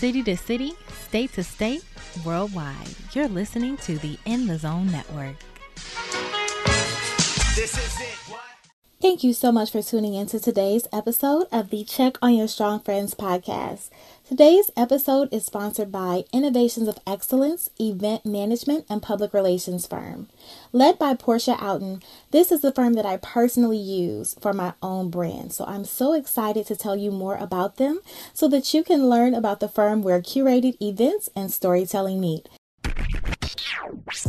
city to city, state to state, worldwide. You're listening to the In the Zone Network. This is it. Thank you so much for tuning in to today's episode of the Check on Your Strong Friends podcast. Today's episode is sponsored by Innovations of Excellence Event Management and Public Relations Firm. Led by Porscha Outen, this is the firm that I personally use for my own brand. So I'm so excited to tell you more about them so that you can learn about the firm where curated events and storytelling meet.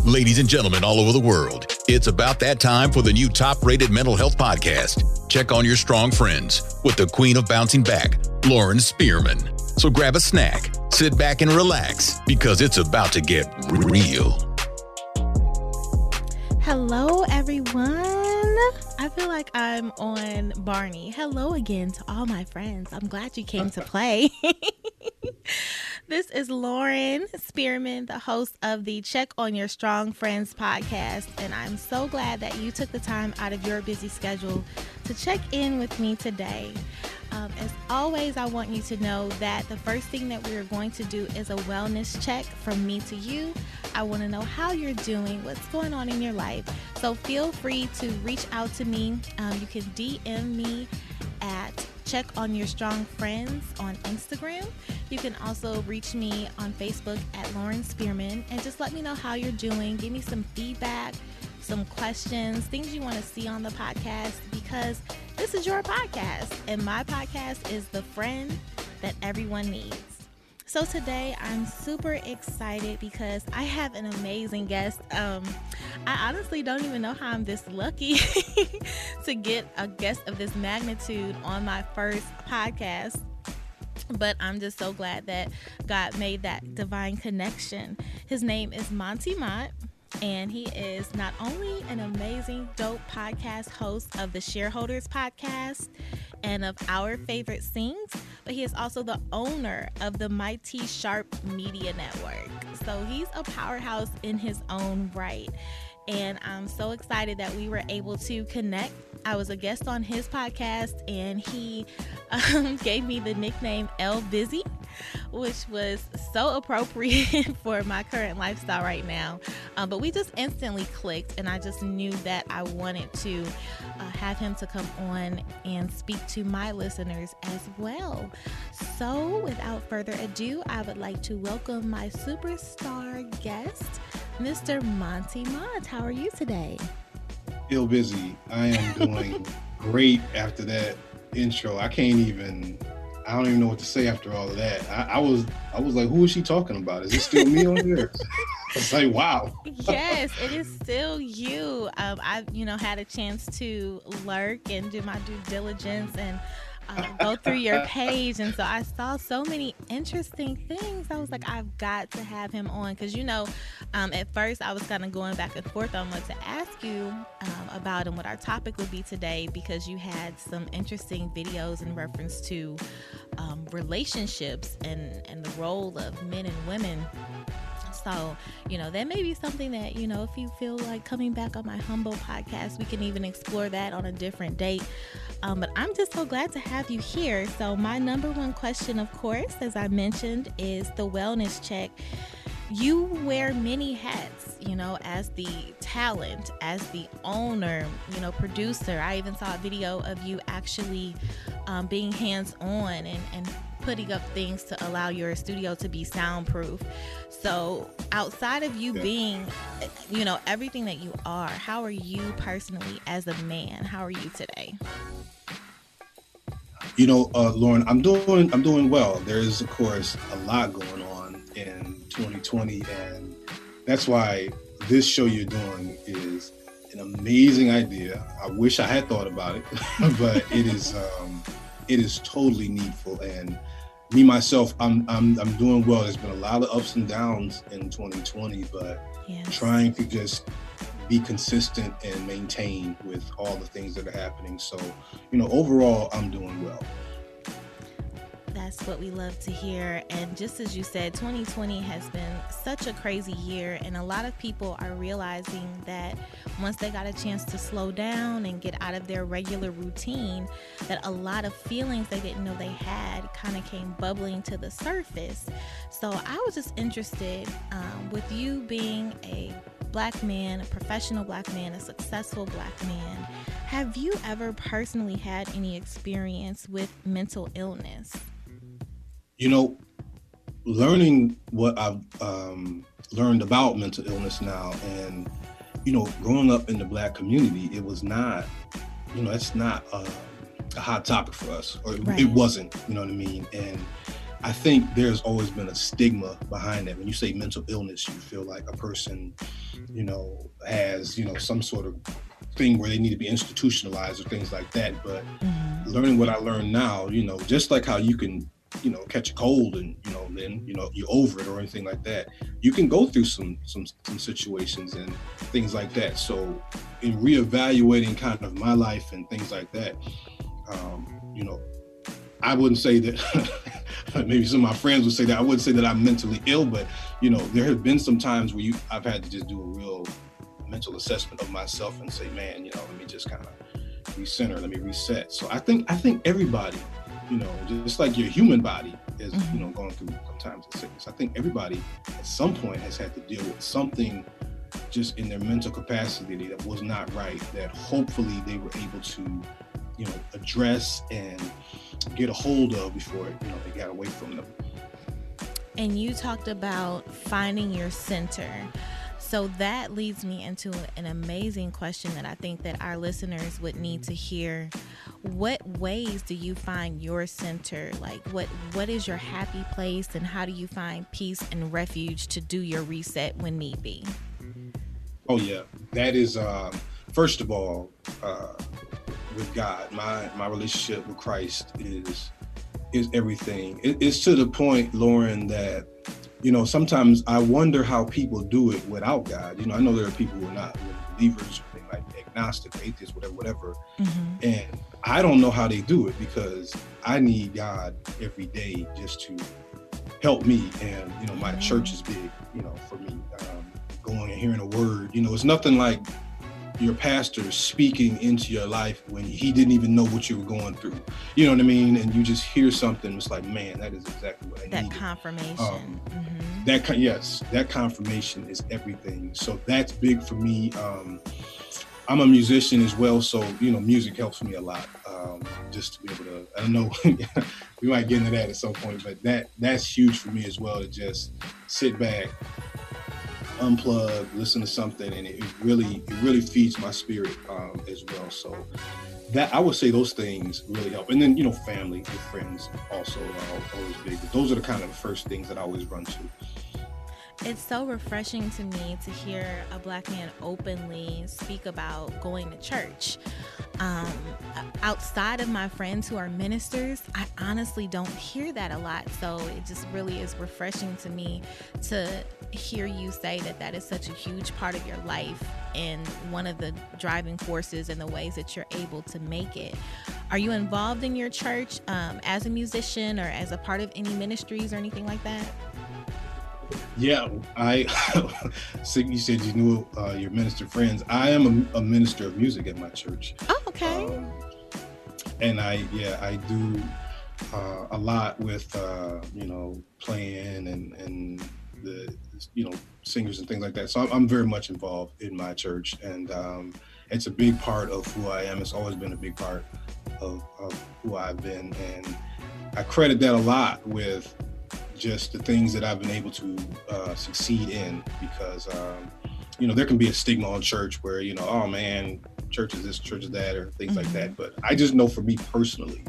Ladies and gentlemen all over the world, it's about that time for the new top rated mental health podcast. Check on your strong friends with the queen of bouncing back, Lauren Spearman. So grab a snack, sit back and relax because it's about to get real. Hello, feel like I'm on Barney. Hello again to all my friends. I'm glad you came to play. This is Lauren Spearman, the host of the Check on Your Strong Friends podcast. And I'm so glad that you took the time out of your busy schedule to check in with me today. Um, as always, I want you to know that the first thing that we are going to do is a wellness check from me to you. I want to know how you're doing, what's going on in your life. So feel free to reach out to me. Um, you can DM me at check on your strong friends on Instagram. You can also reach me on Facebook at Lauren Spearman and just let me know how you're doing. Give me some feedback, some questions, things you want to see on the podcast because this is your podcast and my podcast is the friend that everyone needs. So today I'm super excited because I have an amazing guest. Um, I honestly don't even know how I'm this lucky to get a guest of this magnitude on my first podcast. But I'm just so glad that God made that divine connection. His name is Monty Mont and he is not only an amazing, dope podcast host of the Shareholders podcast and of Our Favorite Sings, but he is also the owner of the My-T Sharp Media Network. So he's a powerhouse in his own right. And I'm so excited that we were able to connect. I was a guest on his podcast, and he um, gave me the nickname L Busy which was so appropriate for my current lifestyle right now. Um, but we just instantly clicked, and I just knew that I wanted to uh, have him to come on and speak to my listeners as well. So, without further ado, I would like to welcome my superstar guest, Mr. Monty Mont. How are you today? Feel busy. I am doing great after that intro. I can't even I don't even know what to say after all of that. I, I was I was like, who is she talking about? Is it still me on here? It's like, wow. yes, it is still you. Um, I, you know, had a chance to lurk and do my due diligence and um, go through your page, and so I saw so many interesting things. I was like, I've got to have him on because you know, um, at first I was kind of going back and forth on what to ask you um, about and what our topic would be today because you had some interesting videos in reference to um, relationships and and the role of men and women so, you know, that may be something that, you know, if you feel like coming back on my humble podcast, we can even explore that on a different date. Um, but I'm just so glad to have you here. So, my number one question, of course, as I mentioned, is the wellness check. You wear many hats, you know, as the talent, as the owner, you know, producer. I even saw a video of you actually um, being hands on and, and putting up things to allow your studio to be soundproof. So, outside of you being, you know, everything that you are, how are you personally as a man? How are you today? You know, uh, Lauren, I'm doing I'm doing well. There is, of course, a lot going on in 2020, and that's why this show you're doing is an amazing idea. I wish I had thought about it, but it is um, it is totally needful and me myself, I'm I'm I'm doing well. There's been a lot of ups and downs in 2020, but yes. trying to just be consistent and maintain with all the things that are happening. So, you know, overall, I'm doing well. That's what we love to hear. And just as you said, 2020 has been such a crazy year, and a lot of people are realizing that once they got a chance to slow down and get out of their regular routine, that a lot of feelings they didn't know they had kind of came bubbling to the surface. So I was just interested um, with you being a black man, a professional black man, a successful black man. Have you ever personally had any experience with mental illness? You know, learning what I've um, learned about mental illness now, and you know, growing up in the black community, it was not, you know, it's not a, a hot topic for us, or right. it wasn't. You know what I mean? And I think there's always been a stigma behind that. When you say mental illness, you feel like a person, you know, has you know some sort of thing where they need to be institutionalized or things like that. But mm-hmm. learning what I learned now, you know, just like how you can, you know, catch a cold and you know then you know you're over it or anything like that, you can go through some some some situations and things like that. So in reevaluating kind of my life and things like that, um, you know, I wouldn't say that. maybe some of my friends would say that I wouldn't say that I'm mentally ill, but you know, there have been some times where you I've had to just do a real mental assessment of myself and say, man, you know, let me just kind of recenter, let me reset. So I think I think everybody, you know, just like your human body is, mm-hmm. you know, going through sometimes a sickness. I think everybody at some point has had to deal with something just in their mental capacity that was not right. That hopefully they were able to, you know, address and get a hold of before you know they got away from them. And you talked about finding your center. So that leads me into an amazing question that I think that our listeners would need to hear. What ways do you find your center? Like what what is your happy place and how do you find peace and refuge to do your reset when need be? Oh yeah. That is um first of all uh with God. My my relationship with Christ is is everything. It, it's to the point, Lauren, that you know, sometimes I wonder how people do it without God. You know, I know there are people who are not believers, they might be agnostic, atheists, whatever, whatever. Mm-hmm. And I don't know how they do it because I need God every day just to help me. And, you know, my mm-hmm. church is big, you know, for me. Um, going and hearing a word, you know, it's nothing like your pastor speaking into your life when he didn't even know what you were going through. You know what I mean? And you just hear something, it's like, man, that is exactly what I need. That confirmation. Um, mm-hmm. That yes, that confirmation is everything. So that's big for me. Um, I'm a musician as well, so you know, music helps me a lot. Um, just to be able to, I don't know, we might get into that at some point, but that that's huge for me as well to just sit back, unplug, listen to something, and it, really it really feeds my spirit um, as well. So that I would say those things really help. And then you know, family and friends also are always big. But those are the kind of the first things that I always run to. It's so refreshing to me to hear a black man openly speak about going to church. Um, outside of my friends who are ministers, I honestly don't hear that a lot. So it just really is refreshing to me to hear you say that that is such a huge part of your life and one of the driving forces and the ways that you're able to make it. Are you involved in your church um, as a musician or as a part of any ministries or anything like that? Yeah, I. you said you knew uh, your minister friends. I am a, a, minister of music at my church. Oh, okay. Um, and I, yeah, I do uh, a lot with uh, you know playing and and the you know singers and things like that. So I'm, I'm very much involved in my church, and um, it's a big part of who I am. It's always been a big part of, of who I've been, and I credit that a lot with just the things that I've been able to uh, succeed in because, um, you know, there can be a stigma on church where, you know, oh man, church is this, church is that, or things mm-hmm. like that. But I just know for me personally,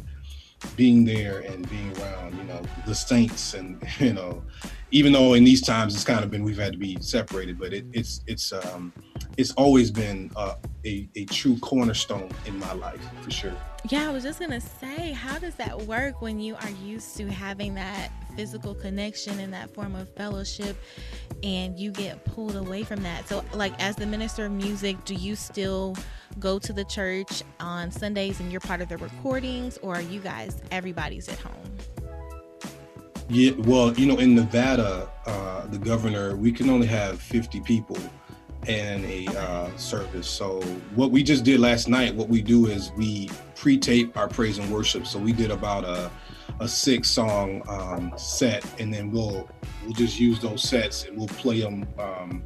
being there and being around, you know, the saints and, you know, even though in these times it's kind of been, we've had to be separated, but it, it's, it's, um, it's always been uh, a, a true cornerstone in my life for sure. Yeah, I was just gonna say, how does that work when you are used to having that physical connection and that form of fellowship and you get pulled away from that. So, like, as the minister of music, do you still go to the church on Sundays and you're part of the recordings, or are you guys, everybody's at home? Yeah, well, you know, in Nevada, uh, the governor, we can only have 50 people in a uh, service. So what we just did last night, what we do is we pre-tape our praise and worship. So we did about a a six song um, set, and then we'll we'll just use those sets and we'll play them um,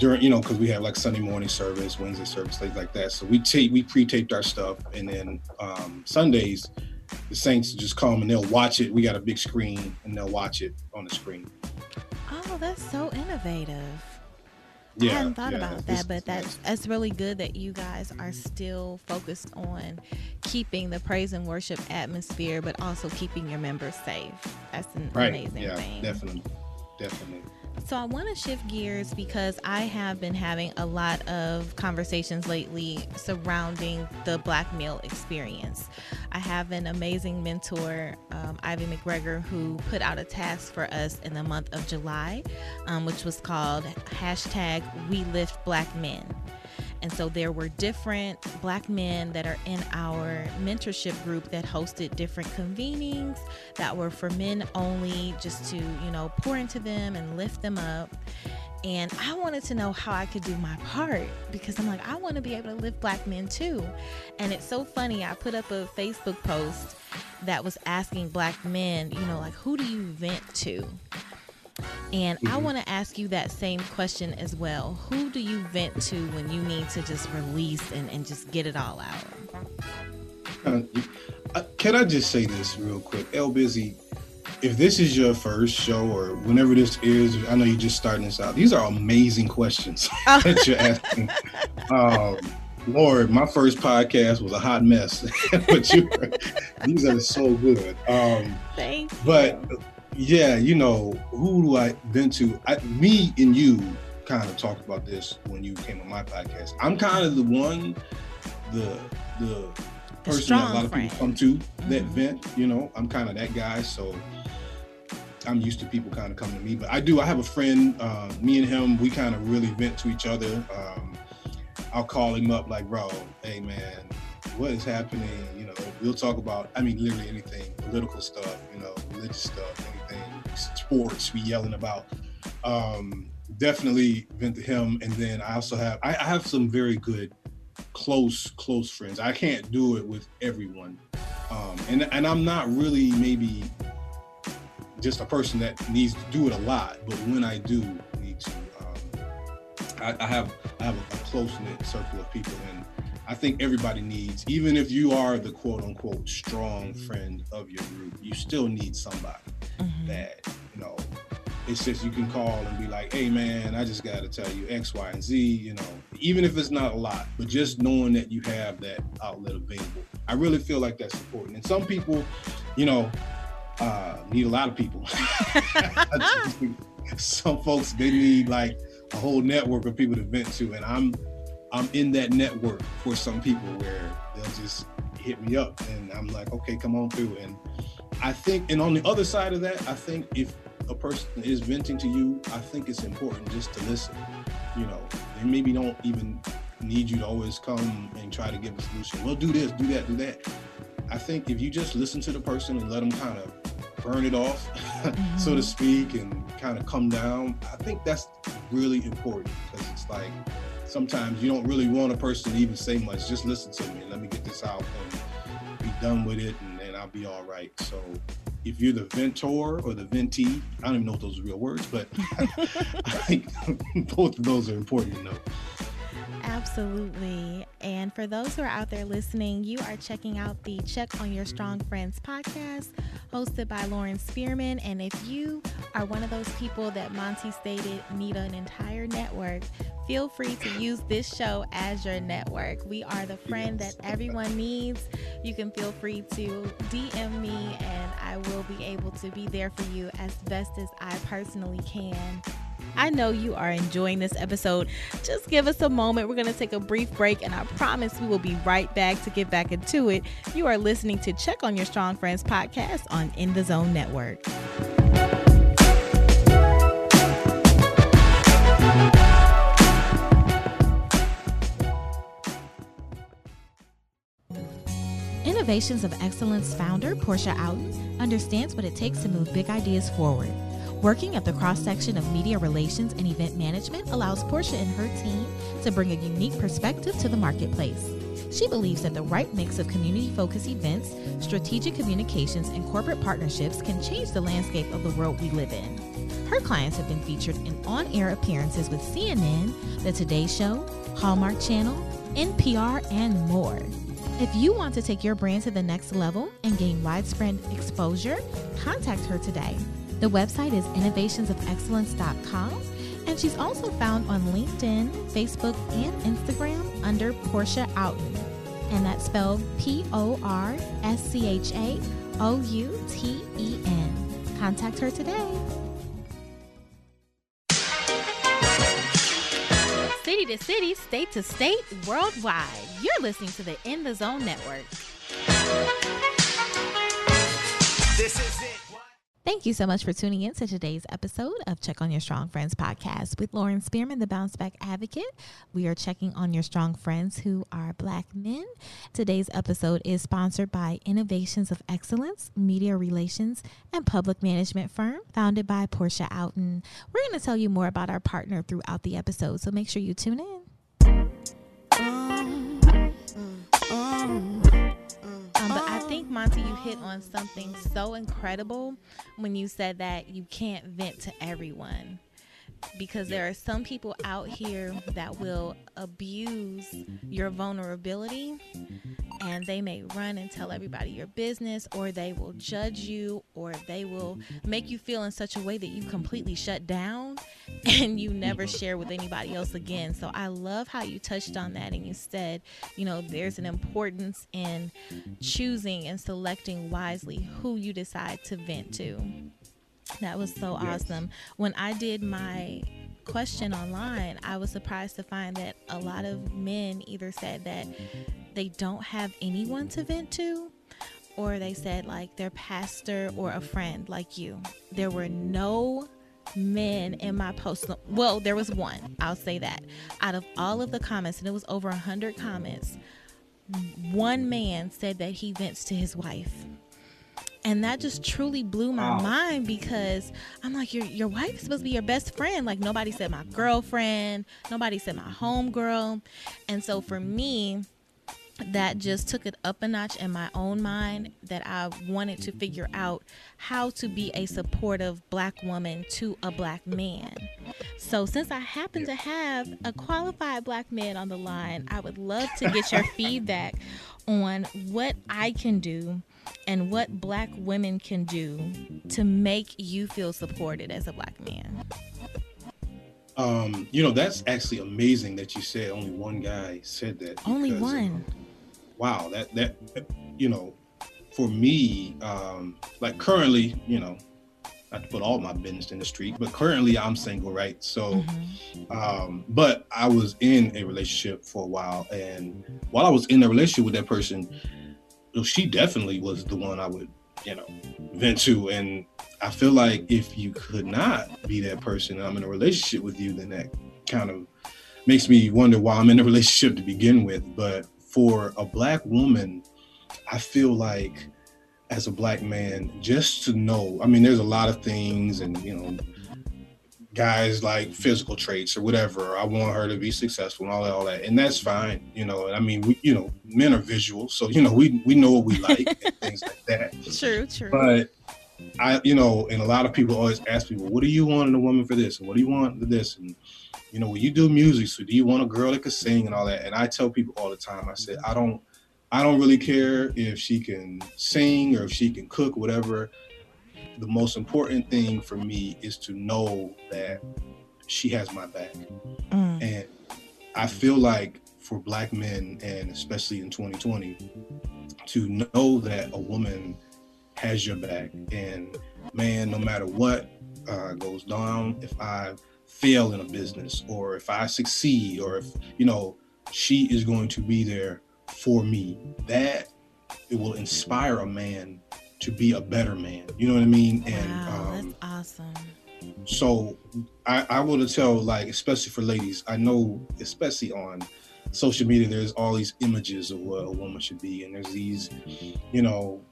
during, you know, because we have like Sunday morning service, Wednesday service, things like that. So we tape, we pre-taped our stuff, and then um, Sundays, the Saints just come and they'll watch it. We got a big screen, and they'll watch it on the screen. Oh, that's so innovative. Yeah, I hadn't thought yeah, about that, but that's that's really good that you guys are still focused on keeping the praise and worship atmosphere, but also keeping your members safe. That's an right. amazing yeah, thing. Definitely, definitely. So I want to shift gears because I have been having a lot of conversations lately surrounding the black male experience. I have an amazing mentor, um, Ivy McGregor, who put out a task for us in the month of July, um, which was called hashtag We Lift Black Men. And so there were different black men that are in our mentorship group that hosted different convenings that were for men only, just to, you know, pour into them and lift them up. And I wanted to know how I could do my part because I'm like, I want to be able to lift black men too. And it's so funny. I put up a Facebook post that was asking black men, you know, like, who do you vent to? And mm-hmm. I want to ask you that same question as well. Who do you vent to when you need to just release and, and just get it all out? Uh, uh can I just say this real quick? El Busy, if this is your first show or whenever this is, I know you're just starting this out. These are amazing questions that you're asking. Um, Lord, my first podcast was a hot mess, but you, these are so good. Um, Thank you. But yeah, you know, who do I vent to? I, me and you kind of talked about this when you came on my podcast. I'm kind of the one, the the person that a lot of friend. people come to mm-hmm. that vent. You know, I'm kind of that guy. So I'm used to people kind of coming to me. But I do. I have a friend. Uh, me and him, we kind of really vent to each other. Um, I'll call him up like, bro, hey man, what is happening? Know, we'll talk about. I mean, literally anything, political stuff. You know, religious stuff, anything, sports we yelling about. Um, definitely vent to him, and then I also have I, I have some very good close close friends. I can't do it with everyone, um, and and I'm not really maybe just a person that needs to do it a lot, but when I do need to, um, I, I, have I have a, a close knit circle of people, and I think everybody needs, even if you are the quote unquote strong friend of your group, you still need somebody mm-hmm. that, you know, it's just you can call and be like, hey man, I just got to tell you X, Y, and Z, you know, even if it's not a lot, but just knowing that you have that outlet available. I really feel like that's important. And some people, you know, uh, need a lot of people. some folks, they need like a whole network of people to vent to. And I'm I'm in that network for some people where they'll just hit me up and I'm like, okay, come on through. And I think, and on the other side of that, I think if a person is venting to you, I think it's important just to listen. You know, they maybe don't even need you to always come and try to give a solution. Well, do this, do that, do that. I think if you just listen to the person and let them kind of burn it off, mm-hmm. so to mm-hmm. speak, and kind of come down, I think that's really important because it's like sometimes you don't really want a person to even say much. Just listen to me. Let me get this out and be done with it, and then I'll be all right. So if you're the ventor or the ventee, I don't even know if those are real words, but I think both of those are important to know. Absolutely. And for those who are out there listening, you are checking out the Check on Your Strong Friends podcast hosted by Lauren Spearman. And if you are one of those people that Monty stated need an entire network, feel free to use this show as your network. We are the friend that everyone needs. You can feel free to DM me, and I will be able to be there for you as best as I personally can. I know you are enjoying this episode. Just give us a moment. We're going to take a brief break, and I promise we will be right back to get back into it. You are listening to Check on Your Strong Friends podcast on In the Zone Network. Innovations of Excellence founder Porscha Outen understands what it takes to move big ideas forward. Working at the cross section of media relations and event management allows Porscha and her team to bring a unique perspective to the marketplace. She believes that the right mix of community focused events, strategic communications, and corporate partnerships can change the landscape of the world we live in. Her clients have been featured in on air appearances with CNN, The Today Show, Hallmark Channel, NPR, and more. If you want to take your brand to the next level and gain widespread exposure, contact her today. The website is innovationsofexcellence.com, and she's also found on LinkedIn, Facebook, and Instagram under Porscha Outen. And that's spelled P O R S C H A O U T E N. Contact her today. City to city, state to state, worldwide. You're listening to the In the Zone Network. This is it. Thank you so much for tuning in to today's episode of Check on Your Strong Friends podcast with Lauren Spearman, the Bounce Back Advocate. We are checking on your strong friends who are Black men. Today's episode is sponsored by Innovations of Excellence, Media Relations, and Public Management Firm, founded by Porscha Outen. We're going to tell you more about our partner throughout the episode, so make sure you tune in. Monty, you hit on something so incredible when you said that you can't vent to everyone because there are some people out here that will abuse your vulnerability and they may run and tell everybody your business or they will judge you or they will make you feel in such a way that you completely shut down and you never mm-hmm. share with anybody else again. So I love how you touched on that and you said, you know, there's an importance in choosing and selecting wisely who you decide to vent to. That was so yes. awesome. When I did my question online, I was surprised to find that a lot of men either said that they don't have anyone to vent to, or they said like their pastor or a friend like you. There were no men in my post. Well, there was one. I'll say that. Out of all of the comments, and it was over a hundred comments, one man said that he vents to his wife and that just truly blew my wow. mind because I'm like, your your wife is supposed to be your best friend. Like nobody said my girlfriend, nobody said my homegirl, and so for me, that just took it up a notch in my own mind that I wanted to figure out how to be a supportive black woman to a black man. So, since I happen to have a qualified black man on the line, I would love to get your feedback on what I can do and what black women can do to make you feel supported as a black man. Um, you know, that's actually amazing that you said only one guy said that. Only one. Wow, that that you know, for me, um, like currently, you know, not to put all my business in the street, but currently I'm single, right? So, mm-hmm. um, but I was in a relationship for a while, and while I was in a relationship with that person, she definitely was the one I would, you know, vent to. And I feel like if you could not be that person, and I'm in a relationship with you, then that kind of makes me wonder why I'm in a relationship to begin with. But for a black woman, I feel like as a black man, just to know, I mean, there's a lot of things and, you know, guys like physical traits or whatever. I want her to be successful and all that, all that, and that's fine. You know, I mean, we, you know, men are visual, so you know, we we know what we like and things like that. True, true. But I, you know, and a lot of people always ask me, well, what do you want in a woman for this, and what do you want for this, and you know, when you do music, so do you want a girl that can sing and all that? And I tell people all the time, I said, I don't. I don't really care if she can sing or if she can cook, whatever the most important thing for me is to know that she has my back. Mm. And I feel like for black men, and especially in 2020, to know that a woman has your back. And man, no matter what uh, goes down, if I fail in a business or if I succeed or if, you know, she is going to be there for me. That it will inspire a man to be a better man. You know what I mean? And wow, um, that's awesome. So I, I will tell like, especially for ladies, I know, especially on social media, there's all these images of what a woman should be, and there's these, you know,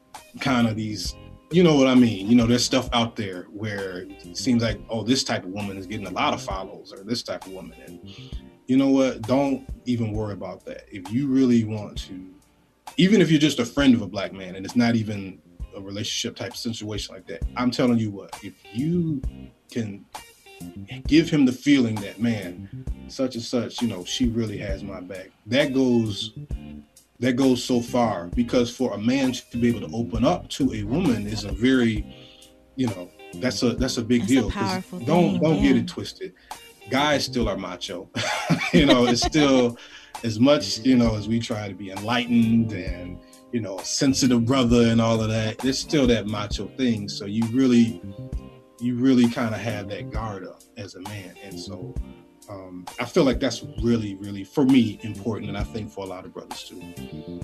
kind of these, you know what I mean? You know, there's stuff out there where it seems like, oh, this type of woman is getting a lot of follows, or this type of woman, and you know what? Don't even worry about that. If you really want to, even if you're just a friend of a black man, and it's not even a relationship type situation like that, I'm telling you what, if you can give him the feeling that man such and such you know she really has my back that goes that goes so far. Because for a man to be able to open up to a woman is a very you know that's a that's a big That's a deal. Powerful don't thing, don't yeah. get it twisted. Guys still are macho. You know it's still as much you know as we try to be enlightened and you know sensitive brother and all of that there's still that macho thing. So you really you really kind of have that guard up as a man. And so um, i feel like that's really really for me important and i think for a lot of brothers too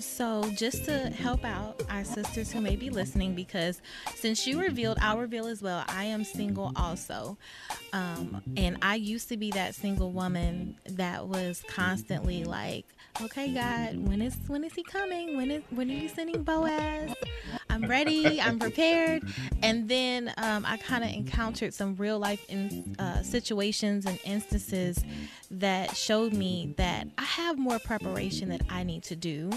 So, just to help out our sisters who may be listening, because since you revealed, I'll reveal as well, I am single also. Um, and I used to be that single woman that was constantly like, okay, God, when is when is he coming? When is when are you sending Boaz? I'm ready. I'm prepared. And then um, I kind of encountered some real life in, uh, situations and instances that showed me that I have more preparation that I need to do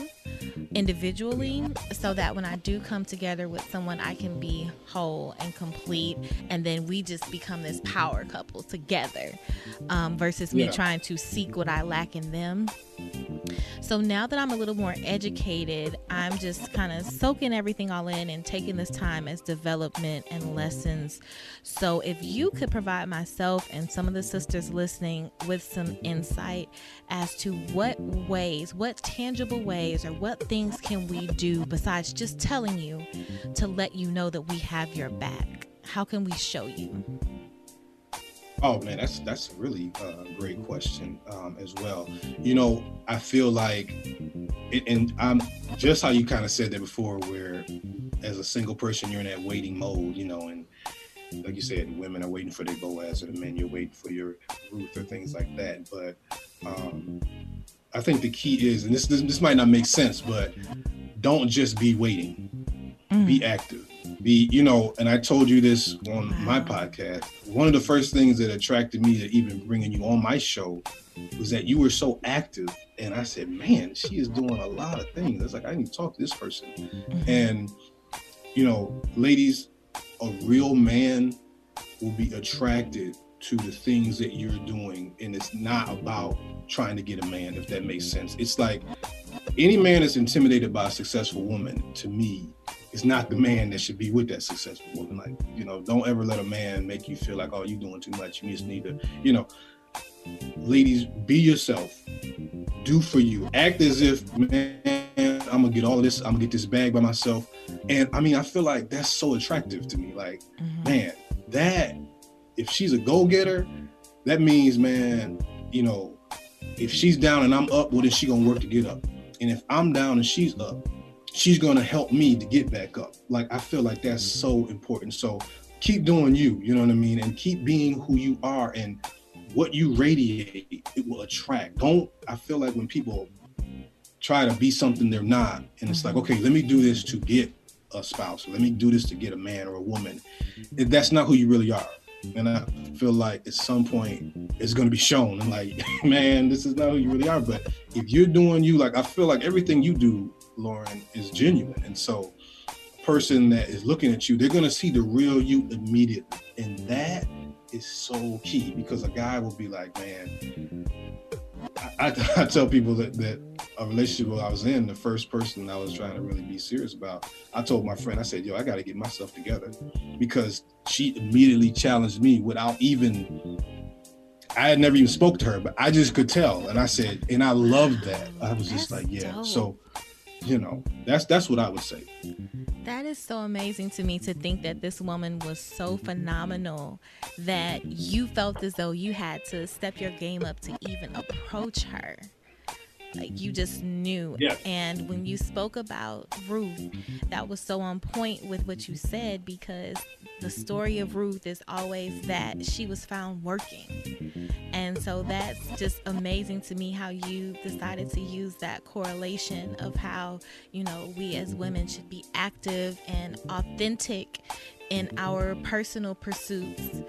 individually so that when I do come together with someone, I can be whole and complete. And then we just become this power couple together um, versus me Yeah. trying to seek what I lack in them. So now that I'm a little more educated, I'm just kind of soaking everything all in and taking this time as development and lessons. So if you could provide myself and some of the sisters listening with some insight as to what ways, what tangible ways, or what things can we do besides just telling you to let you know that we have your back? How can we show you? Oh man, that's that's a really uh, great question um, as well. You know, I feel like, it, and I'm just how you kind of said that before, where as a single person you're in that waiting mode, you know, and like you said, women are waiting for their Boaz, or the men you're waiting for your Ruth, or things like that. But um, I think the key is, and this, this this might not make sense, but don't just be waiting be active be you know and i told you this on my podcast one of the first things that attracted me to even bringing you on my show was that you were so active. And i said man she is doing a lot of things. It's like i need to talk to this person. Mhm. and you know ladies a real man will be attracted to the things that you're doing. And it's not about trying to get a man if that makes sense. It's like any man that's intimidated by a successful woman to me is not the man that should be with that successful woman. Like you know don't ever let a man make you feel like oh you're doing too much. You just need to you know ladies be yourself. Do for you. Act as if man i'm gonna get all of this i'm gonna get this bag by myself. And i mean i feel like that's so attractive to me. Like Mhm. man, that if she's a go-getter, that means, man, you know, if she's down and I'm up, well then she gonna work to get up. And if I'm down and she's up, she's gonna help me to get back up. Like I feel like that's mm-hmm. so important. So keep doing you, you know what I mean? And keep being who you are and what you radiate, it will attract. Don't I feel like when people try to be something they're not, and it's like, mm-hmm. okay, let me do this to get a spouse, let me do this to get a man or a woman if that's not who you really are. And I feel like at some point it's going to be shown. And like, man, this is not who you really are. But if you're doing you, like, I feel like everything you do, Lauren, is genuine. And so, a person that is looking at you, they're going to see the real you immediately. And that is so key because a guy will be like, man, I, I, I tell people that, that a relationship I was in, the first person I was trying to really be serious about, I told my friend, I said, yo, I got to get myself together because she immediately challenged me without even I had never even spoke to her, but I just could tell. And I said, and I loved that. I was just That's like, yeah. dope. So, you know, that's that's what I would say. That is so amazing to me to think that this woman was so phenomenal that you felt as though you had to step your game up to even approach her. Like you just knew. Yeah. And when you spoke about Ruth, that was so on point with what you said because the story of Ruth is always that she was found working. And so that's just amazing to me how you decided to use that correlation of how, you know, we as women should be active and authentic in our personal pursuits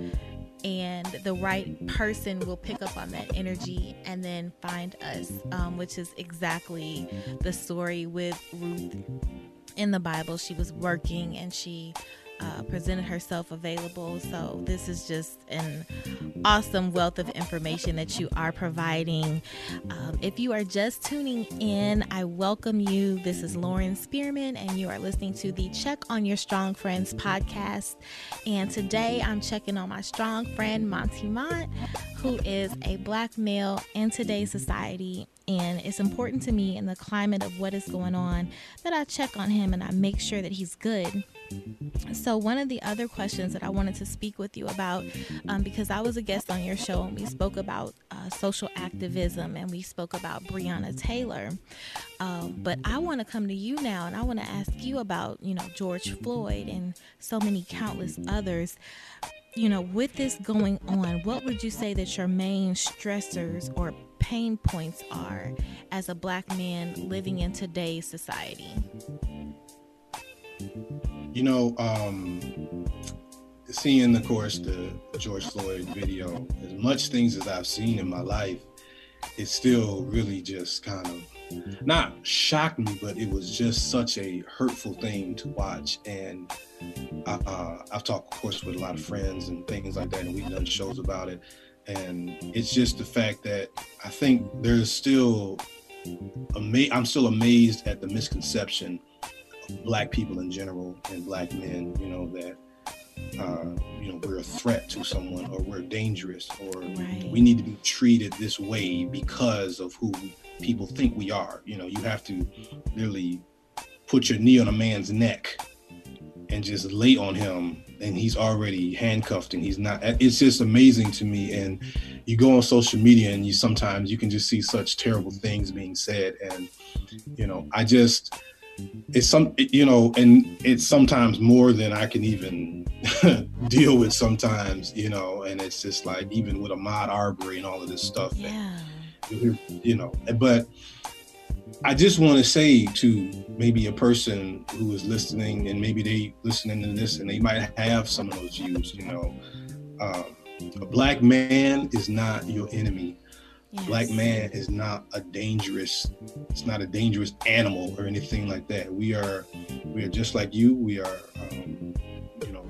and the right person will pick up on that energy and then find us, um, which is exactly the story with Ruth in the Bible. She was working and she uh, presented herself available. So, this is just an awesome wealth of information that you are providing. Um, if you are just tuning in, I welcome you. This is Lauren Spearman, and you are listening to the Check on Your Strong Friends podcast. And today I'm checking on my strong friend, Monty Mont, who is a black male in today's society and it's important to me in the climate of what is going on that I check on him and I make sure that he's good. So, one of the other questions that I wanted to speak with you about, um, because I was a guest on your show and we spoke about uh, social activism and we spoke about Breonna Taylor. Um, but I want to come to you now and I want to ask you about, you know, George Floyd and so many countless others. You know, with this going on, what would you say that your main stressors or pain points are as a black man living in today's society? You know, um, seeing, of course, the George Floyd video, as much things as I've seen in my life, it still really just kind of not shocked me, but it was just such a hurtful thing to watch. And I, uh, I've talked, of course, with a lot of friends and things like that, and we've done shows about it. And it's just the fact that I think there's still, ama- I'm still amazed at the misconception black people in general and black men, you know, that uh, you know we're a threat to someone or we're dangerous or right. we need to be treated this way because of who people think we are. You know, you have to really put your knee on a man's neck and just lay on him and he's already handcuffed and he's not it's just amazing to me and you go on social media and you sometimes you can just see such terrible things being said and you know i just it's some you know and it's sometimes more than i can even deal with sometimes you know and it's just like even with Ahmaud Arbery and all of this stuff yeah. And, you know but i just want to say to maybe a person who is listening and maybe they listening to this and they might have some of those views you know um, a black man is not your enemy Yes. Black man is not a dangerous, it's not a dangerous animal or anything like that. We are, we are just like you. We are, um, you know,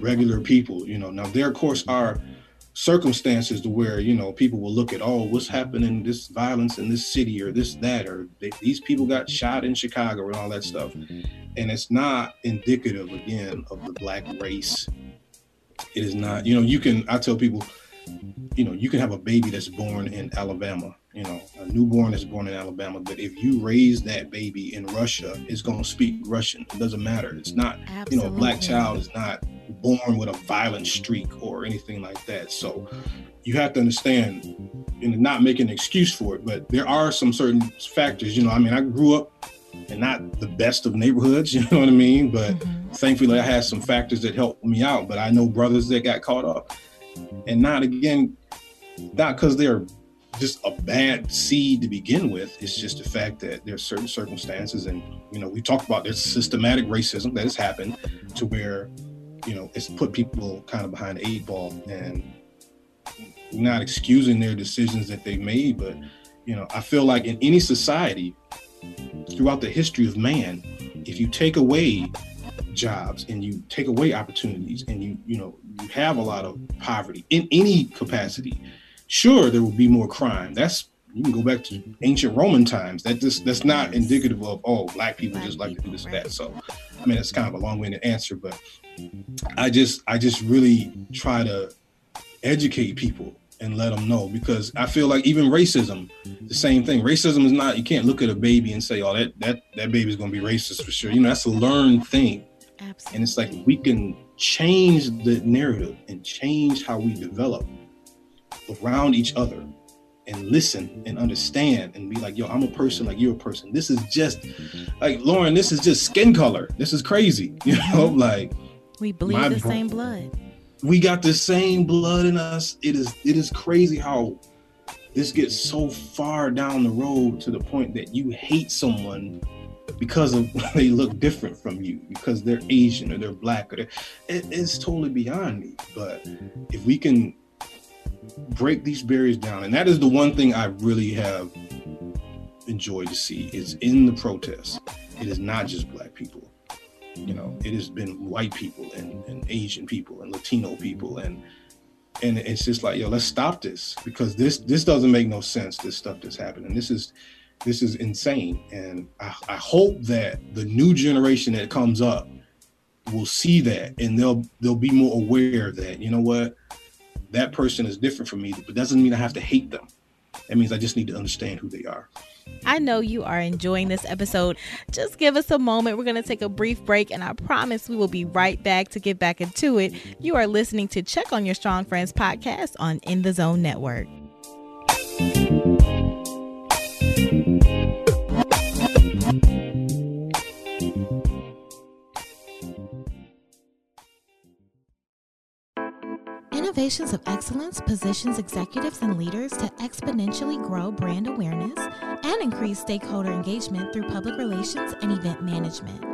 regular people. You know, now there of course are circumstances to where you know people will look at oh what's happening this violence in this city or this that or they, these people got shot in chicago and all that stuff and it's not indicative again of the black race it is not you know you can i tell people you know, you can have a baby that's born in Alabama, you know, a newborn that's born in Alabama, but if you raise that baby in Russia, it's going to speak Russian. It doesn't matter. It's not, Absolutely. you know, a black child is not born with a violent streak or anything like that. So you have to understand and not make an excuse for it, but there are some certain factors, you know, I mean, I grew up in not the best of neighborhoods, you know what I mean? But mm-hmm. thankfully I had some factors that helped me out, but I know brothers that got caught up and not again, not because they're just a bad seed to begin with. It's just the fact that there's certain circumstances, and you know, we talked about there's systematic racism that has happened to where, you know, it's put people kind of behind the eight ball, and not excusing their decisions that they made, but you know, I feel like in any society throughout the history of man, if you take away jobs and you take away opportunities and you you know you have a lot of poverty in any capacity sure there will be more crime that's you can go back to ancient roman times that just that's not indicative of oh black people just like to do this right. that so i mean it's kind of a long-winded answer but i just i just really try to educate people and let them know because I feel like even racism, the same thing. Racism is not you can't look at a baby and say, "Oh, that that that baby's going to be racist for sure." You know, that's a learned thing. Absolutely. And it's like we can change the narrative and change how we develop around each other and listen and understand and be like, yo, I'm a person like you're a person. This is just like Lauren, this is just skin color. This is crazy. You know, mm-hmm. like we bleed the same blood. we got the same blood in us. It is it is crazy how this gets so far down the road to the point that you hate someone because of they look different from you because they're Asian or they're black or they're, it, it's totally beyond me. But if we can break these barriers down, and that is the one thing I really have enjoyed to see is in the protests. It is not just black people. You know, it has been white people and, and Asian people and Latino people and and it's just like yo let's stop this because this this doesn't make no sense this stuff that's happening this is this is insane and I, I hope that the new generation that comes up will see that and they'll they'll be more aware that you know what that person is different from me but doesn't mean i have to hate them that means i just need to understand who they are I know you are enjoying this episode. Just give us a moment. We're going to take a brief break, and I promise we will be right back to get back into it. You are listening to Check on Your Strong Friends podcast on In the Zone Network. Innovations of Excellence positions executives and leaders to exponentially grow brand awareness and increase stakeholder engagement through public relations and event management.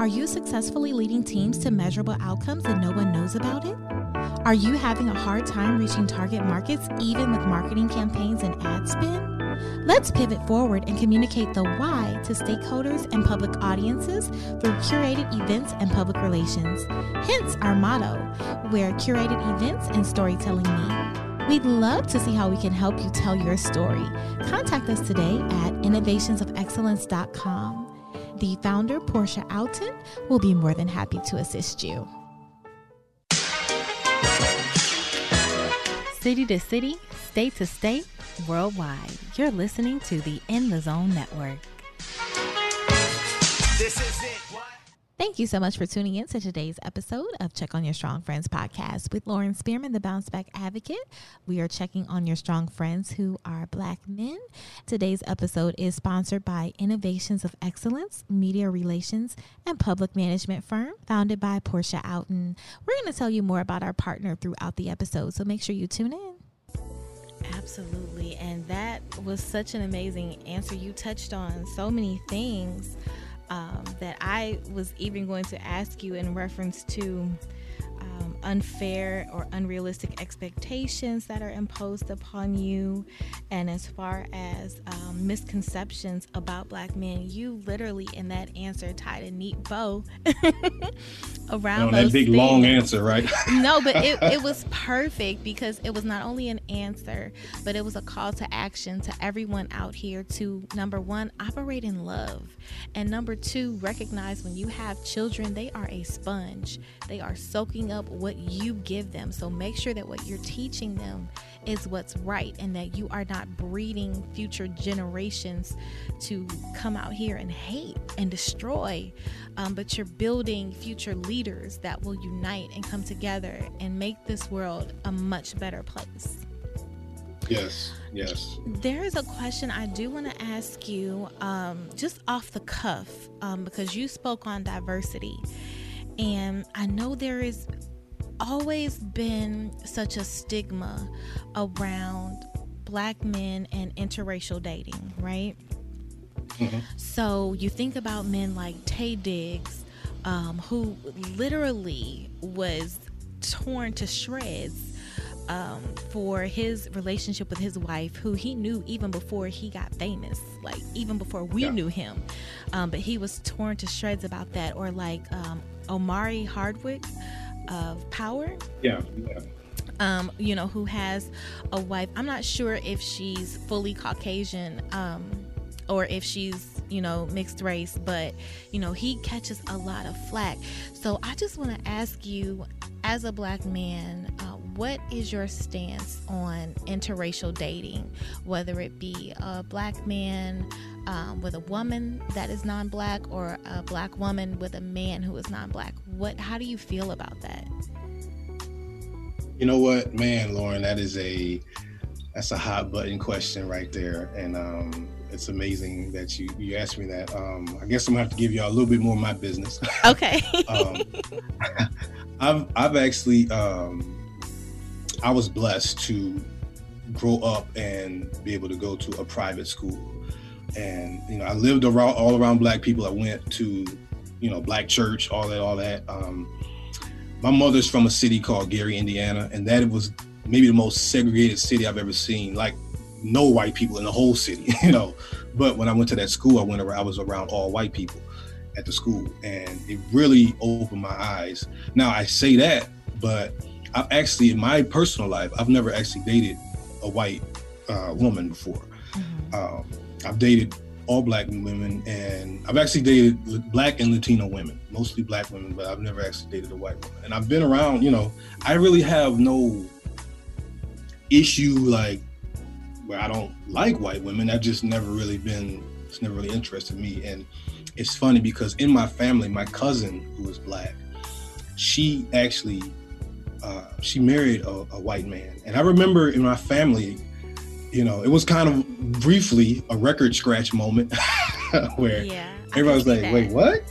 Are you successfully leading teams to measurable outcomes and no one knows about it? Are you having a hard time reaching target markets even with marketing campaigns and ad spend? Let's pivot forward and communicate the why to stakeholders and public audiences through curated events and public relations. Hence our motto, where curated events and storytelling meet. We'd love to see how we can help you tell your story. Contact us today at innovationsofexcellence.com. The founder, Porscha Alton, will be more than happy to assist you. City to city, state to state, worldwide. You're listening to the In the Zone Network. This is it. Thank you so much for tuning in to today's episode of Check on Your Strong Friends podcast with Lauren Spearman, the Bounce Back Advocate. We are checking on your strong friends who are Black men. Today's episode is sponsored by Innovations of Excellence, Media Relations, and Public Management Firm, founded by Porscha Outen. We're going to tell you more about our partner throughout the episode, so make sure you tune in. Absolutely. And that was such an amazing answer. You touched on so many things um, that I was even going to ask you in reference to um, unfair or unrealistic expectations that are imposed upon you. And as far as um, misconceptions about black men, you literally in that answer tied a neat bow around no, that big things. long answer, right? no, but it, it was perfect because it was not only an answer, but it was a call to action to everyone out here to number one, operate in love. And number two, recognize when you have children, they are a sponge. They are soaking up what you give them. So make sure that what you're teaching them is what's right and that you are not breeding future generations to come out here and hate and destroy, um, but you're building future leaders that will unite and come together and make this world a much better place. Yes, yes. There is a question I do want to ask you, um, just off the cuff, um, because you spoke on diversity. And I know there is always been such a stigma around black men and interracial dating, right? Mm-hmm. So you think about men like Taye Diggs, um, who literally was torn to shreds um, for his relationship with his wife, who he knew even before he got famous, like even before we yeah. knew him. Um, but he was torn to shreds about that. Or like um, Omari Hardwick, of Power. Yeah, yeah. Um, you know, who has a wife. I'm not sure if she's fully Caucasian um, or if she's, you know, mixed race, but, you know, he catches a lot of flack. So I just want to ask you, as a black man, uh, what is your stance on interracial dating, whether it be a black man um, with a woman that is non-black or a black woman with a man who is non-black? What? How do you feel about that? You know what, man, Lauren, that is a that's a hot button question right there, and um, it's amazing that you you asked me that. Um, I guess I'm gonna have to give you a little bit more of my business. Okay. um, I've I've actually um, I was blessed to grow up and be able to go to a private school, and you know I lived around all around black people. I went to you know black church, all that, all that. Um, my mother's from a city called Gary, Indiana, and that was maybe the most segregated city I've ever seen. Like no white people in the whole city, you know. But when I went to that school, I went around, I was around all white people at the school, and it really opened my eyes. Now I say that, but I actually, in my personal life, I've never actually dated a white uh, woman before. Mm-hmm. Um, I've dated all black women, and I've actually dated black and Latino women, mostly black women, but I've never actually dated a white woman. And I've been around, you know, I really have no issue like where I don't like white women. I've just never really been, it's never really interested me. And it's funny because in my family, my cousin who is black, she actually, uh, she married a, a white man. And I remember in my family, you know, it was kind of briefly a record scratch moment where yeah, everybody was like, that. wait, what?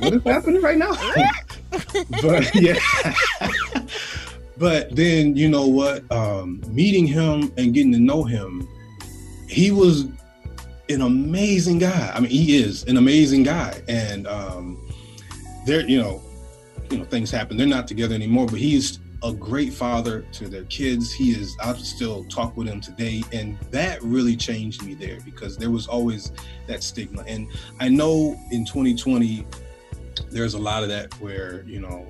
what is happening right now? but yeah. but then you know what? Um, meeting him and getting to know him, he was an amazing guy. I mean, he is an amazing guy, and um, there, you know, you know, things happen. They're not together anymore, but he's a great father to their kids. He is. I still talk with him today, and that really changed me there because there was always that stigma. And I know in 2020, there's a lot of that where you know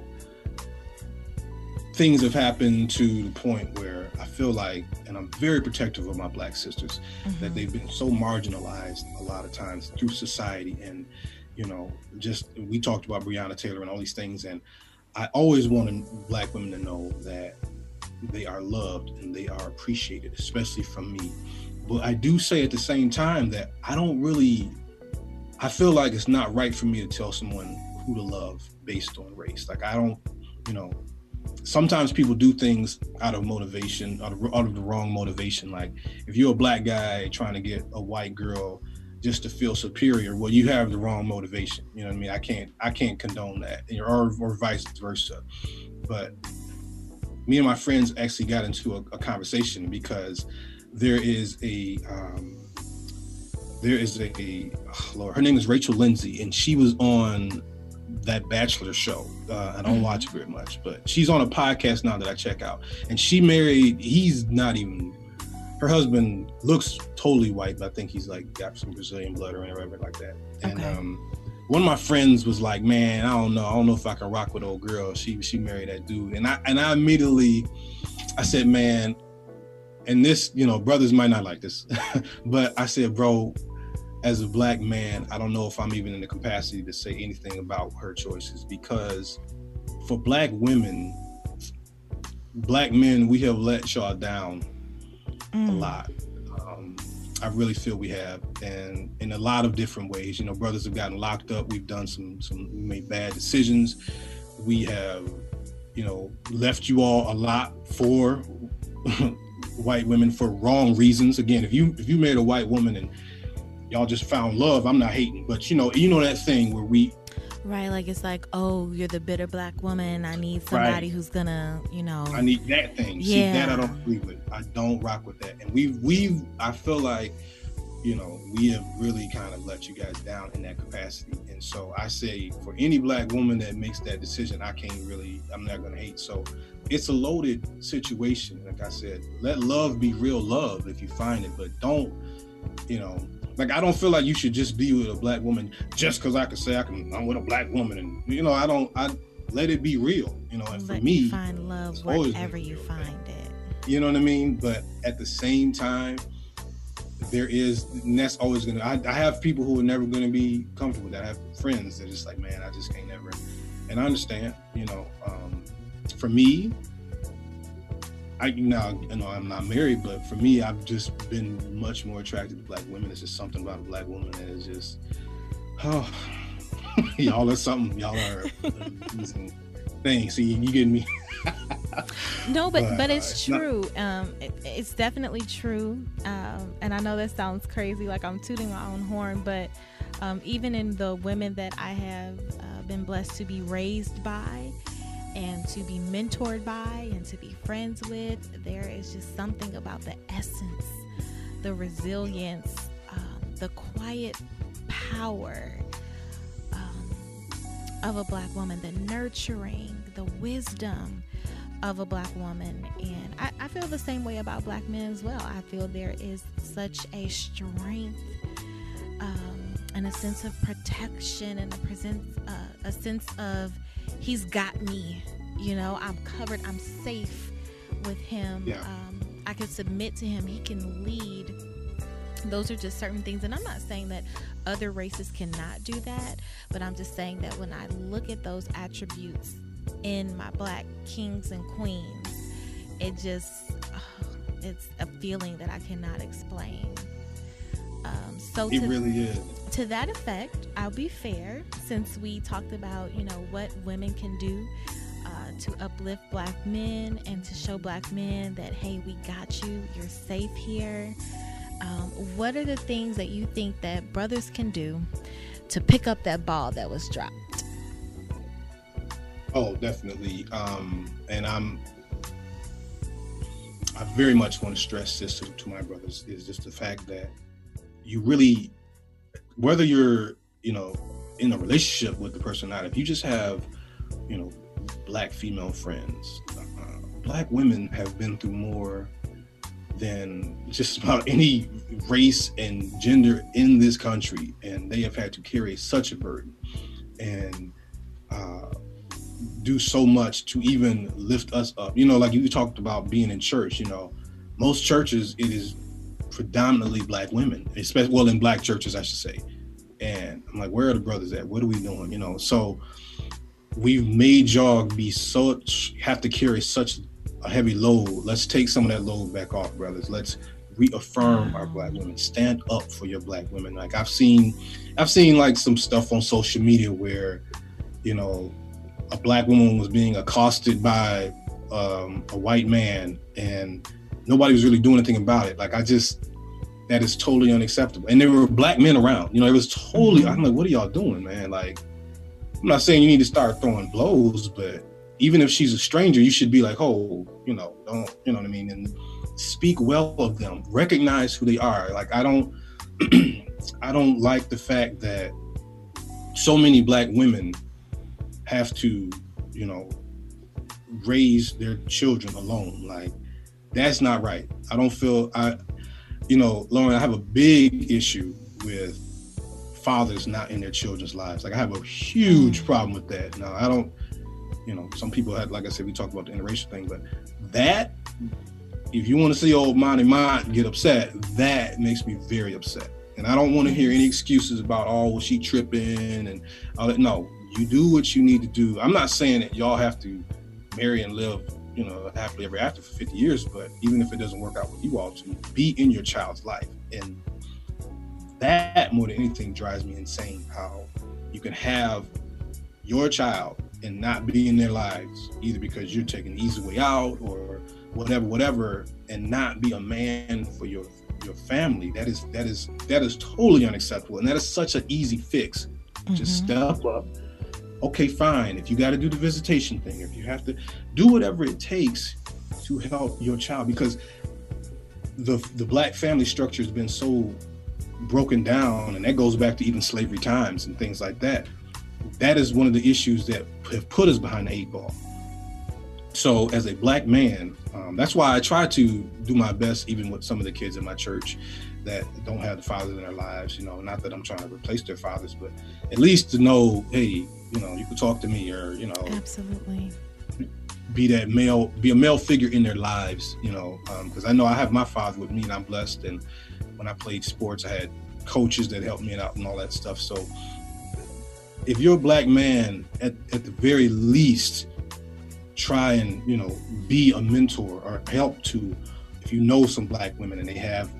things have happened to the point where I feel like, and I'm very protective of my black sisters, mm-hmm. that they've been so marginalized a lot of times through society. And, you know, just we talked about Breonna Taylor and all these things. And I always wanted black women to know that they are loved and they are appreciated, especially from me. But I do say at the same time that I don't really, I feel like it's not right for me to tell someone who to love based on race. Like I don't, you know, sometimes people do things out of motivation, out of, out of the wrong motivation. Like if you're a black guy trying to get a white girl just to feel superior, well, you have the wrong motivation. You know what I mean? I can't, I can't condone that, or, or vice versa. But me and my friends actually got into a, a conversation because there is a, um, there is a, a oh Lord, her name is Rachel Lindsay, and she was on that Bachelor show. Uh, I don't mm-hmm. watch very much, but she's on a podcast now that I check out. And she married. He's not even. Her husband looks totally white, but I think he's like got some Brazilian blood or whatever like that. And okay. um, one of my friends was like, "Man, I don't know. I don't know if I can rock with old girl. She she married that dude." And I and I immediately, I said, "Man." And this, you know, brothers might not like this, but I said, bro, as a black man, I don't know if I'm even in the capacity to say anything about her choices because for black women, black men, we have let y'all down mm. a lot. Um, I really feel we have, and in a lot of different ways. You know, brothers have gotten locked up. We've done some some made bad decisions. We have, you know, left you all a lot for white women for wrong reasons. Again, if you if you made a white woman and y'all just found love. I'm not hating, but you know, you know that thing where we Right, like it's like, oh, you're the bitter black woman. I need somebody right. who's gonna, you know. I need that thing. Yeah. See, that I don't agree with. I don't rock with that. And we've, we've, I feel like, you know, we have really kind of let you guys down in that capacity. And so I say, for any black woman that makes that decision, I can't really, I'm not gonna hate. So it's a loaded situation. Like I said, let love be real love if you find it, but don't, you know, like I don't feel like you should just be with a black woman just because I can say I can. I'm with a black woman, and you know I don't. I let it be real. You know, and let for me, find love wherever you find it. You know what I mean? But at the same time, there is, and that's always gonna. I, I have people who are never gonna be comfortable with that. I have friends that are just like, man, I just can't never. And I understand. You know, um, for me, I now you know I'm not married, but for me, I've just been much more attracted to black women. It's just something about a black woman that is just oh y'all are something. Y'all are amazing thing. See, you get me. no, but but, but it's uh, true. Not... um, it, it's definitely true. Um, and I know that sounds crazy, like I'm tooting my own horn, but um, even in the women that I have uh, been blessed to be raised by and to be mentored by and to be friends with. There is just something about the essence, the resilience, um, the quiet power um, of a black woman, the nurturing, the wisdom of a black woman. And I, I feel the same way about black men as well. I feel there is such a strength. Um, and a sense of protection and a presence, uh, a sense of he's got me. You know, I'm covered. I'm safe with him. Yeah. Um, I can submit to him. He can lead. Those are just certain things, and I'm not saying that other races cannot do that, but I'm just saying that when I look at those attributes in my black kings and queens, it just oh, it's a feeling that I cannot explain. Um, so It to, really is. to that effect, I'll be fair since we talked about, you know, what women can do uh, to uplift black men and to show black men that, hey, we got you, you're safe here. Um, what are the things that you think that brothers can do to pick up that ball that was dropped? Oh, definitely. Um, and I'm, I very much want to stress this to, to my brothers is just the fact that you really, whether you're, you know, in a relationship with the person or not, if you just have, you know, black female friends, uh, black women have been through more than just about any race and gender in this country, and they have had to carry such a burden. And uh, do so much to even lift us up. You know, like you talked about being in church, you know, most churches it is predominantly black women, especially well in black churches, I should say. And I'm like, where are the brothers at? What are we doing? You know, so we've made y'all be such have to carry such a heavy load. Let's take some of that load back off, brothers. Let's reaffirm our black women. Stand up for your black women. Like I've seen I've seen like some stuff on social media where, you know, a black woman was being accosted by um, a white man and nobody was really doing anything about it. Like I just that is totally unacceptable. And there were black men around. You know, it was totally mm-hmm. I'm like, what are y'all doing, man? Like I'm not saying you need to start throwing blows, but even if she's a stranger, you should be like, oh, you know, don't, you know what I mean? And speak well of them, recognize who they are. Like I don't I don't like the fact that so many black women have to, you know, raise their children alone. Like that's not right. I don't feel I you know, Lauren, I have a big issue with fathers not in their children's lives. Like I have a huge mm-hmm. problem with that. Now I don't, you know, some people had like I said, we talked about the interracial thing, but that if you want to see old Monty Mont get upset, that makes me very upset. And I don't want to hear any excuses about oh well she tripping and all that. No, you do what you need to do. I'm not saying that y'all have to marry and live, you know, happily ever after for 50 years, but even if it doesn't work out with you all to be in your child's life. And that more than anything drives me insane how you can have your child and not be in their lives either because you're taking the easy way out or whatever, whatever, and not be a man for your your family. That is that is that is totally unacceptable. And that is such an easy fix. Just mm-hmm. step up. Okay, fine. If you got to do the visitation thing, if you have to do whatever it takes to help your child, because the the black family structure has been so broken down, and that goes back to even slavery times and things like that. That is one of the issues that have put us behind the eight ball. So, as a black man, um, that's why I try to do my best, even with some of the kids in my church that don't have the fathers in their lives. You know, not that I'm trying to replace their fathers, but at least to know, hey, you know, you can talk to me, or you know, Absolutely. be that male, be a male figure in their lives, you know, um, because I know I have my father with me and I'm blessed. And when I played sports, I had coaches that helped me out and all that stuff. So if you're a black man, at, at the very least, try and, you know, be a mentor or help to, if you know some black women and they have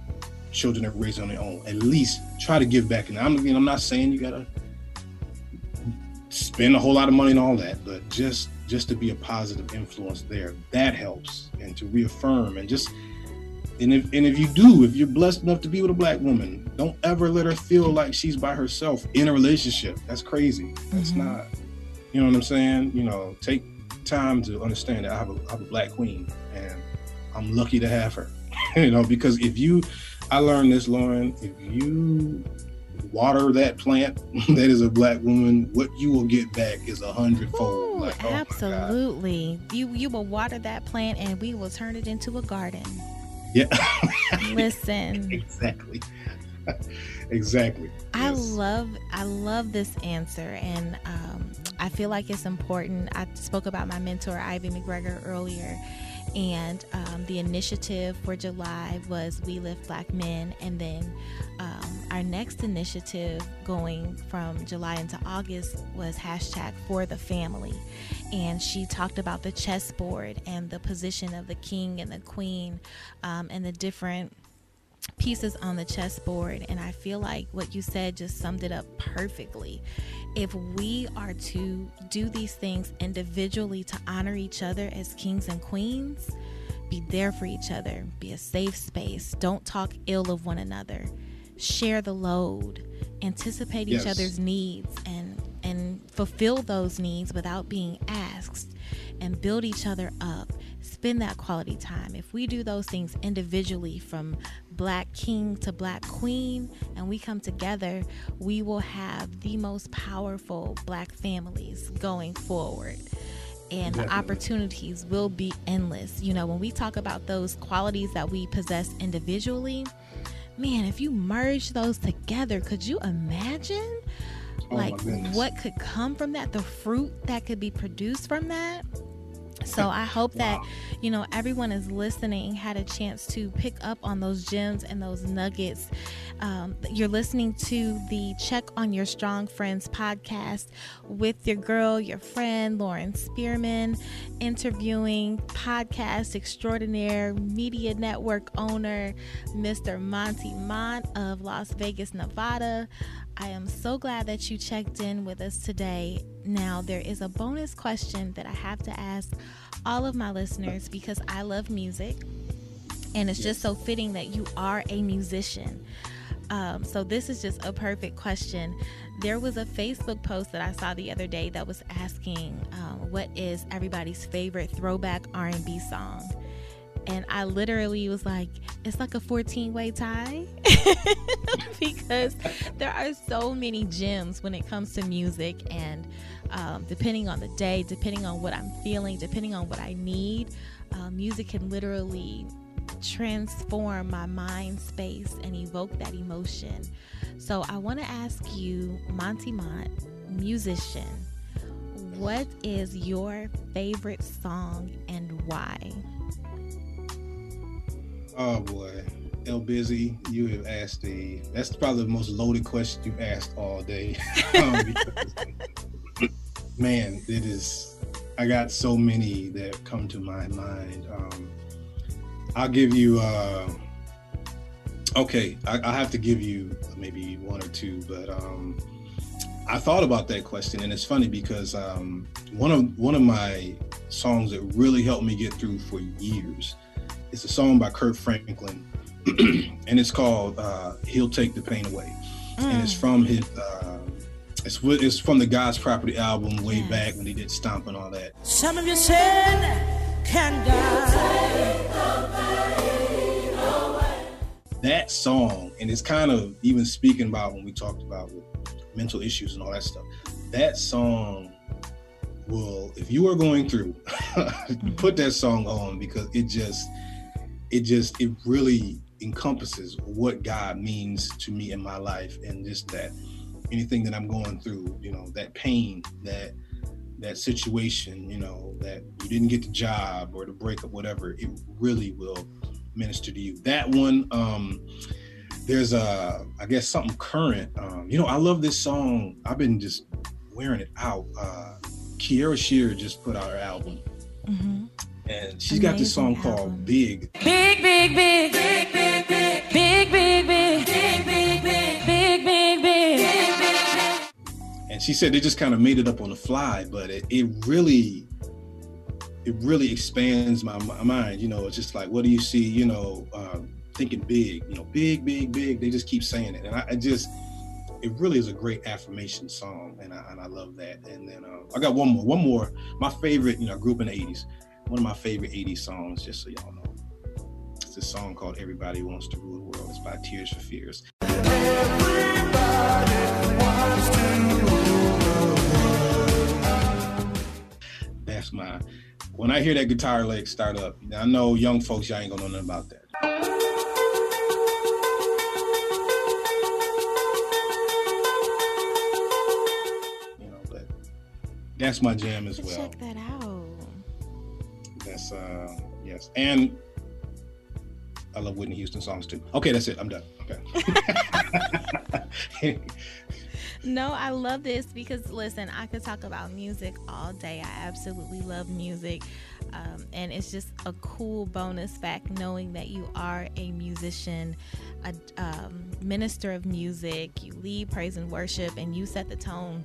children that raised on their own, at least try to give back. And I'm, again, I'm not saying you gotta spend a whole lot of money and all that, but just just to be a positive influence there, that helps, and to reaffirm and just and if and if you do, if you're blessed enough to be with a black woman, don't ever let her feel like she's by herself in a relationship. That's crazy. That's Mhm. not, you know what I'm saying? You know, take time to understand that I have a, I have a black queen, and I'm lucky to have her. you know, because if you, I learned this, Lauren, if you water that plant that is a black woman, what you will get back is a hundredfold. Like, oh absolutely. You you will water that plant and we will turn it into a garden. Yeah. Listen. exactly. exactly. I yes. love I love this answer and um, I feel like it's important. I spoke about my mentor Ivy McGregor earlier and um, the initiative for July was We Lift Black Men. And then um, our next initiative going from July into August was hashtag for the family. And she talked about the chessboard and the position of the king and the queen um, and the different pieces on the chessboard. And I feel like what you said just summed it up perfectly. If we are to do these things individually to honor each other as kings and queens, be there for each other, be a safe space, don't talk ill of one another, share the load, anticipate yes. each other's needs and and fulfill those needs without being asked and build each other up spend that quality time if we do those things individually from black king to black queen and we come together, we will have the most powerful black families going forward. And Definitely. the opportunities will be endless. You know, when we talk about those qualities that we possess individually, man, if you merge those together, could you imagine? Oh like what could come from that, the fruit that could be produced from that? So I hope that, you know, everyone is listening had a chance to pick up on those gems and those nuggets. Um, you're listening to the Check on Your Strong Friends podcast with your girl, your friend, Lauren Spearman, interviewing podcast extraordinaire, media network owner, Mr. Monty Mont of Las Vegas, Nevada. I am so glad that you checked in with us today. Now, there is a bonus question that I have to ask all of my listeners because I love music and it's just so fitting that you are a musician. Um, so this is just a perfect question. There was a Facebook post that I saw the other day that was asking, um, "What is everybody's favorite throwback R&B song?" And I literally was like, it's like a 14 way tie because there are so many gems when it comes to music. And um, depending on the day, depending on what I'm feeling, depending on what I need, uh, music can literally transform my mind space and evoke that emotion. So I want to ask you, Monty Mont, musician, what is your favorite song and why? Oh boy, El Busy, you have asked a. That's probably the most loaded question you've asked all day. um, because, man, it is. I got so many that come to my mind. Um, I'll give you. Uh, okay, I, I, have to give you maybe one or two, but um, I thought about that question, and it's funny because um, one of one of my songs that really helped me get through for years it's a song by Kirk Franklin, and it's called uh, "He'll Take the Pain Away," mm. and it's mm. from his. Uh, it's it's from the God's Property album way yes. back when he did Stomp and all that. Some of your sin can die. That song, and it's kind of even speaking about when we talked about mental issues and all that stuff. That song will, if you are going through, put that song on because it just it just it really encompasses what God means to me in my life and just that anything that I'm going through, you know, that pain, that that situation, you know, that you didn't get the job or the breakup, whatever, it really will minister to you. That one, um, there's a, I guess something current. Um, you know, I love this song. I've been just wearing it out. Uh, Kierra Sheard just put out her album. Mm-hmm and she's Amazing got this song album. called Big. Big, big, big, big, big, big, big, big, big, big, big, big, big, big, big. Big, big, big. And she said they just kind of made it up on the fly, but it, it really, it really expands my, my mind. You know, it's just like, what do you see? You know, um, thinking big. You know, big, big, big. They just keep saying it, and I, I just it really is a great affirmation song, and I, and I love that. And then uh, I got one more, one more. My favorite, you know, I grew up in the '80s. One of my favorite '80s songs, just so y'all know, it's a song called "Everybody Wants to Rule the World." It's by Tears for Fears. That's my. When I hear that guitar lick start up, I know young folks, y'all ain't gonna know nothing about that. You know, but that's my jam as well. Check that out. That's uh yes. And I love Whitney Houston songs too. Okay, that's it. I'm done. Okay. No, I love this because listen, I could talk about music all day. I absolutely love music. Um, and it's just a cool bonus fact knowing that you are a musician, a um, minister of music, you lead praise and worship, and you set the tone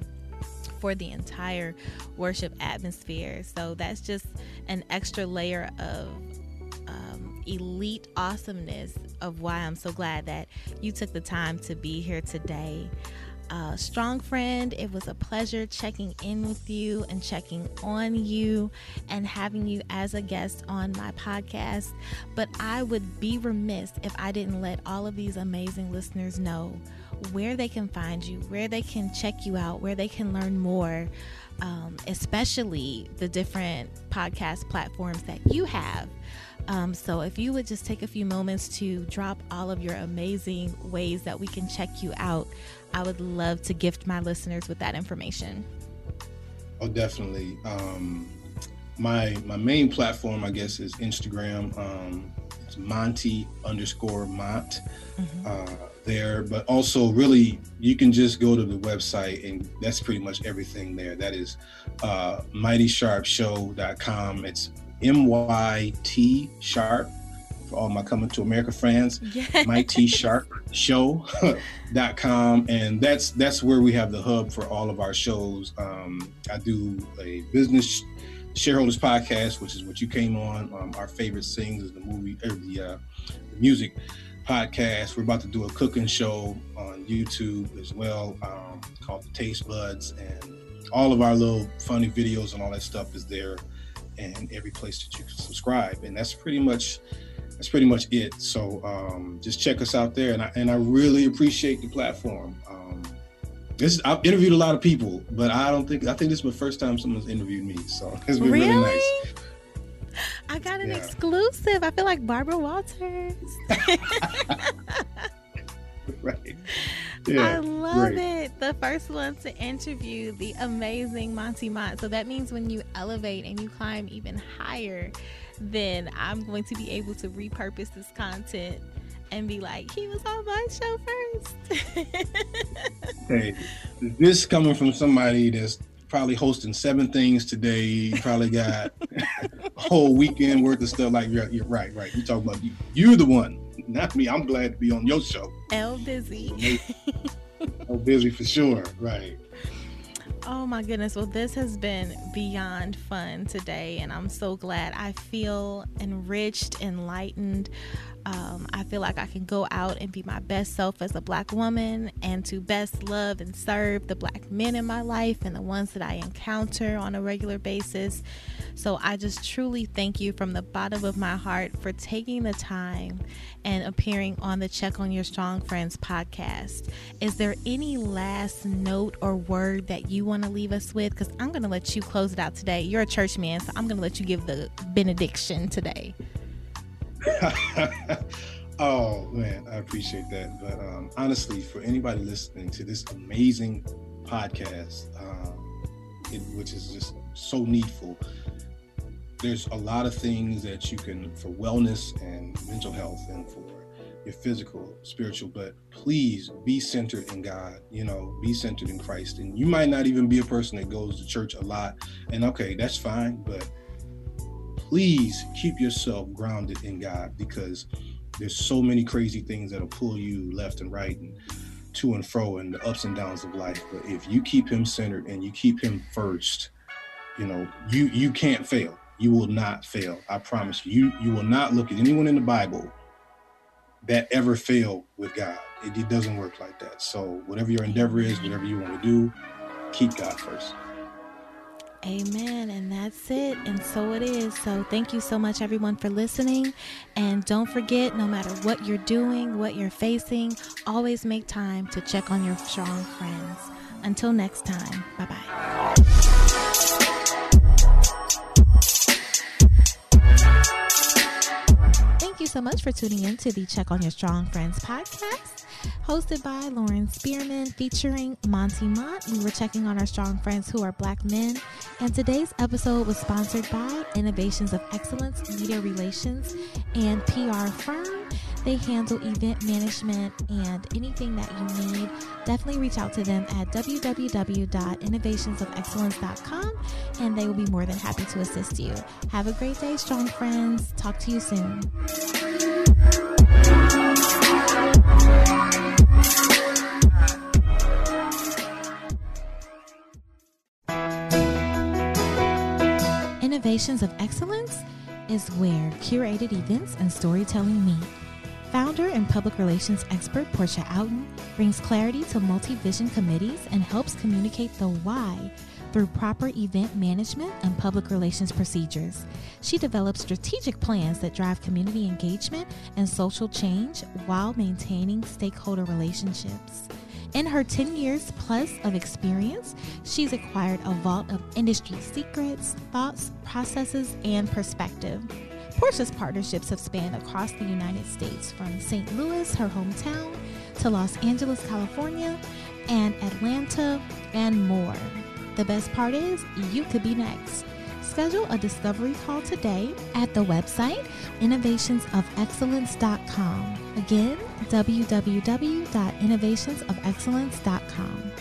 for the entire worship atmosphere. So that's just an extra layer of um, elite awesomeness of why I'm so glad that you took the time to be here today. Uh, strong friend, it was a pleasure checking in with you and checking on you and having you as a guest on my podcast. But I would be remiss if I didn't let all of these amazing listeners know where they can find you, where they can check you out, where they can learn more, um, especially the different podcast platforms that you have. Um, so, if you would just take a few moments to drop all of your amazing ways that we can check you out, I would love to gift my listeners with that information. Oh, definitely. Um, my my main platform, I guess, is Instagram. Um, it's Monty underscore Mont Mm-hmm. uh, there, but also really you can just go to the website and that's pretty much everything there. That is uh, MightySharpShow.com. It's M Y T Sharp for all my coming to America fans. Yeah. Mighty Sharp Show.com. And that's that's where we have the hub for all of our shows. Um, I do a business shareholders podcast, which is what you came on. Um, our favorite things is the movie or the, uh, the music podcast. We're about to do a cooking show on YouTube as well, um, called the Taste Buds, and all of our little funny videos and all that stuff is there, and every place that you can subscribe. And that's pretty much that's pretty much it. So um, just check us out there, and I and I really appreciate the platform. Um, this I've interviewed a lot of people, but I don't think I think this is my first time someone's interviewed me. So it's been really, Really? nice. I got an Yeah. exclusive. I feel like Barbara Walters. right. I love it. The first one to interview the amazing Monty Mont. So that means when you elevate and you climb even higher, then I'm going to be able to repurpose this content and be like, he was on my show first. Hey, this coming from somebody that's probably hosting seven things today. You probably got a whole weekend worth of stuff. Like you're, you're right, right. You're talking about you. You're the one, not me. I'm glad to be on your show. L busy. I'm busy for sure. Right. Oh my goodness. Well, this has been beyond fun today, and I'm so glad. I feel enriched, enlightened. Um, I feel like I can go out and be my best self as a black woman and to best love and serve the black men in my life and the ones that I encounter on a regular basis. So I just truly thank you from the bottom of my heart for taking the time and appearing on the Check on Your Strong Friends podcast. Is there any last note or word that you want to leave us with? Because I'm going to let you close it out today. You're a church man, so I'm going to let you give the benediction today. oh man, I appreciate that. But um, honestly, for anybody listening to this amazing podcast, um, it, which is just so needful, there's a lot of things that you can for wellness and mental health and for your physical, spiritual, but please be centered in God, you know, be centered in Christ. And you might not even be a person that goes to church a lot. And okay, that's fine, but please keep yourself grounded in God because there's so many crazy things that'll pull you left and right and to and fro and the ups and downs of life. But if you keep him centered and you keep him first, you know, you you can't fail. You will not fail. I promise you. You you will not look at anyone in the Bible that ever failed with God. It, it doesn't work like that. So whatever your endeavor is, whatever you want to do, keep God first. Amen. And that's it. And so it is. So thank you so much, everyone, for listening. And don't forget, no matter what you're doing, what you're facing, always make time to check on your strong friends. Until next time, bye bye. So much for tuning in to the Check on Your Strong Friends podcast, hosted by Lauren Spearman, featuring Monty Mont. We were checking on our strong friends who are black men, and today's episode was sponsored by Innovations of Excellence Media Relations and PR firm. They handle event management and anything that you need. Definitely reach out to them at www.innovationsofexcellence.com and they will be more than happy to assist you. Have a great day, strong friends. Talk to you soon. Innovations of Excellence is where curated events and storytelling meet. Founder and public relations expert Porscha Outen brings clarity to multi vision committees and helps communicate the why through proper event management and public relations procedures. She develops strategic plans that drive community engagement and social change while maintaining stakeholder relationships. In her 10 years plus of experience, she's acquired a vault of industry secrets, thoughts, processes, and perspective. Porscha's partnerships have spanned across the United States from St. Louis, her hometown, to Los Angeles, California, and Atlanta, and more. The best part is, you could be next. Schedule a discovery call today at the website innovationsofexcellence.com. Again, www.innovationsofexcellence.com.